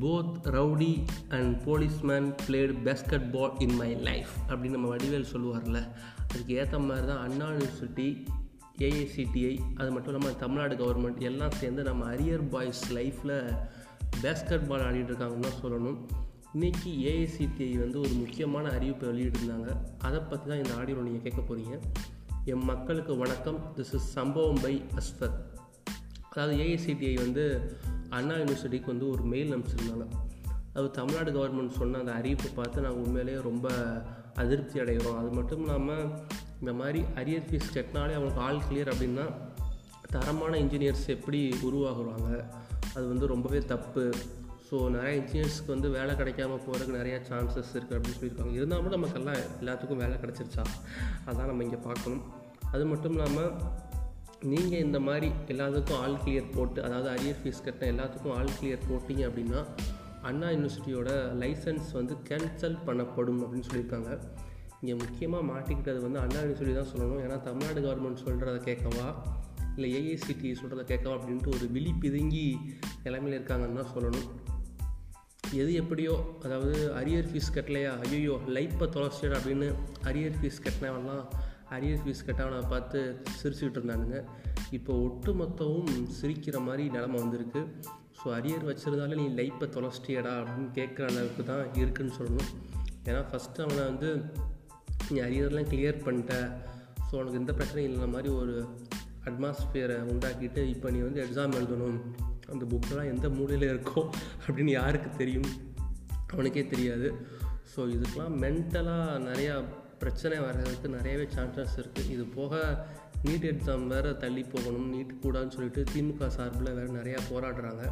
Both rowdy and policeman played basketball in my life அப்படின்னு நம்ம வடிவேல் சொல்லுவார்ல. அதுக்கு ஏற்ற மாதிரி தான் அண்ணா யூனிவர்சிட்டி ஏஐசிடிஐ அது மட்டும் இல்லாமல் தமிழ்நாடு கவர்மெண்ட் எல்லாம் சேர்ந்து நம்ம அரியர் பாய்ஸ் லைஃப்பில் பேஸ்கெட் பால் ஆடிட்டு இருக்காங்கன்னு தான் சொல்லணும். இன்றைக்கி ஏஐசிடிஐ வந்து ஒரு முக்கியமான அறிவிப்பை வெளியிட்டிருந்தாங்க. அதை பற்றி தான் இந்த ஆடியோ நீங்கள் கேட்க போகிறீங்க என் மக்களுக்கு வணக்கம். திஸ் இஸ் சம்பவம் பை அஸ்வர் அதாவது ஏஐசிடிஐ வந்து அண்ணா யூனிவர்சிட்டிக்கு வந்து ஒரு மெயில் அனுப்பிச்சிருந்தாங்க. அது தமிழ்நாடு கவர்மெண்ட் சொன்ன அந்த அறிவிப்பை பார்த்து நாங்கள் உண்மையிலேயே ரொம்ப அதிருப்தி அடைகிறோம். அது மட்டும் இல்லாமல் இந்த மாதிரி அரியர் ஃபீஸ் கட்டினாலே அவங்களுக்கு ஆல் கிளியர் அப்படின்னா தரமான இன்ஜினியர்ஸ் எப்படி உருவாகுவாங்க? அது வந்து ரொம்பவே தப்பு. ஸோ நிறைய இன்ஜினியர்ஸ்க்கு வந்து வேலை கிடைக்காம போகிறதுக்கு நிறையா சான்சஸ் இருக்குது அப்படின்னு சொல்லியிருக்காங்க. இருந்தாலும் நமக்கெல்லாம் எல்லாத்துக்கும் வேலை கிடச்சிருச்சா? அதான் நம்ம இங்கே பார்க்கணும். அது மட்டும் இல்லாமல் நீங்கள் இந்த மாதிரி எல்லாத்துக்கும் ஆல் கிளியர் போட்டு அதாவது அரியர் ஃபீஸ் கட்டின எல்லாத்துக்கும் ஆல் கிளியர் போட்டிங்க அப்படின்னா அண்ணா யூனிவர்சிட்டியோட லைசன்ஸ் வந்து கேன்சல் பண்ணப்படும் அப்படின்னு சொல்லியிருக்காங்க. இங்கே முக்கியமாக மாட்டிக்கிட்டது வந்து அண்ணா யூனிவர்சிட்டி தான் சொல்லணும். ஏன்னா தமிழ்நாடு கவர்மெண்ட் சொல்கிறத கேட்கவா? இல்லை ஏஐசிடி சொல்கிறத கேட்கவா? அப்படின்ட்டு ஒரு விழி பிதுங்கி நிலைமையில் இருக்காங்கன்னு தான் சொல்லணும். எது எப்படியோ அதாவது அரியர் ஃபீஸ் கட்டலையா? ஐயோ லைப்பை தொலைச்சிடு அப்படின்னு அரியர் ஃபீஸ் கட்டினவன்லாம் அரியர் ஃபீஸ் கட்டாமல் பார்த்து சிரிச்சுக்கிட்டு இருந்தானுங்க. இப்போ ஒட்டுமொத்தமும் சிரிக்கிற மாதிரி நிலமை வந்திருக்கு. ஸோ அரியர் வச்சுருந்தாலும் நீ லைஃப்பை தொலைச்சிட்டியடா அப்படின்னு கேட்குற அளவுக்கு தான் இருக்குன்னு சொல்லணும். ஏன்னா ஃபஸ்ட்டு அவனை வந்து நீ அரியர்லாம் கிளியர் பண்ணிட்ட. ஸோ உனக்கு எந்த பிரச்சனையும் இல்லைன மாதிரி ஒரு அட்மாஸ்ஃபியரை உண்டாக்கிட்டு இப்போ நீ வந்து எக்ஸாம் எழுதணும். அந்த புக்கெலாம் எந்த மூலையில் இருக்கோ அப்படின்னு யாருக்கு தெரியும்? அவனுக்கே தெரியாது. ஸோ இதுக்கெலாம் மென்டலாக நிறையா பிரச்சனை வர்றதுக்கு நிறையவே சான்சஸ் இருக்குது இது போக நீட் எக்ஸாம் வேறு தள்ளி போகணும் நீட் கூடாதுன்னு சொல்லிட்டு திமுக சார்பில் வேறு நிறையா போராடுறாங்க.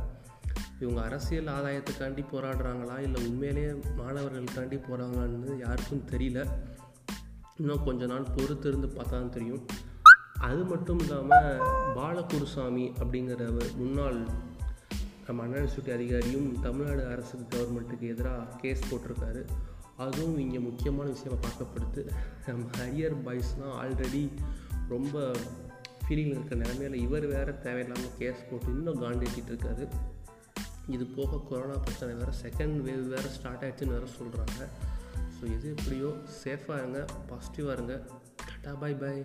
இவங்க அரசியல் ஆதாயத்துக்காண்டி போராடுறாங்களா? இல்லை உண்மையிலேயே மாணவர்களுக்காண்டி போகிறாங்களான்னு யாருக்கும் தெரியல. இன்னும் கொஞ்ச நாள் பொறுத்து இருந்து பார்த்தா தான் தெரியும். அது மட்டும் இல்லாமல் பாலகுருசாமி அப்படிங்கிற முன்னாள் நம்ம அண்ணன் அதிகாரியும் தமிழ்நாடு அரசு கவர்மெண்ட்டுக்கு எதிராக கேஸ் போட்டிருக்காரு. அதுவும் இங்கே முக்கியமான விஷயமாக பார்க்கப்படுது. நம்ம ஹரியர் பாய்ஸ்னால் ஆல்ரெடி ரொம்ப ஃபீலிங்கில் இருக்கிற நிலமையில இவர் வேறு தேவையில்லாமல் கேஸ் போட்டு இன்னும் காண்டேற்றிட்டு இருக்காரு. இது போக கொரோனா பிரச்சனை வேறு செகண்ட் வேவ் வேறு ஸ்டார்ட் ஆகிடுச்சுன்னு வேறு சொல்கிறாங்க ஸோ எது எப்படியோ சேஃபாக இருங்க பாசிட்டிவாக இருங்க. டாட்டா பாய் பாய்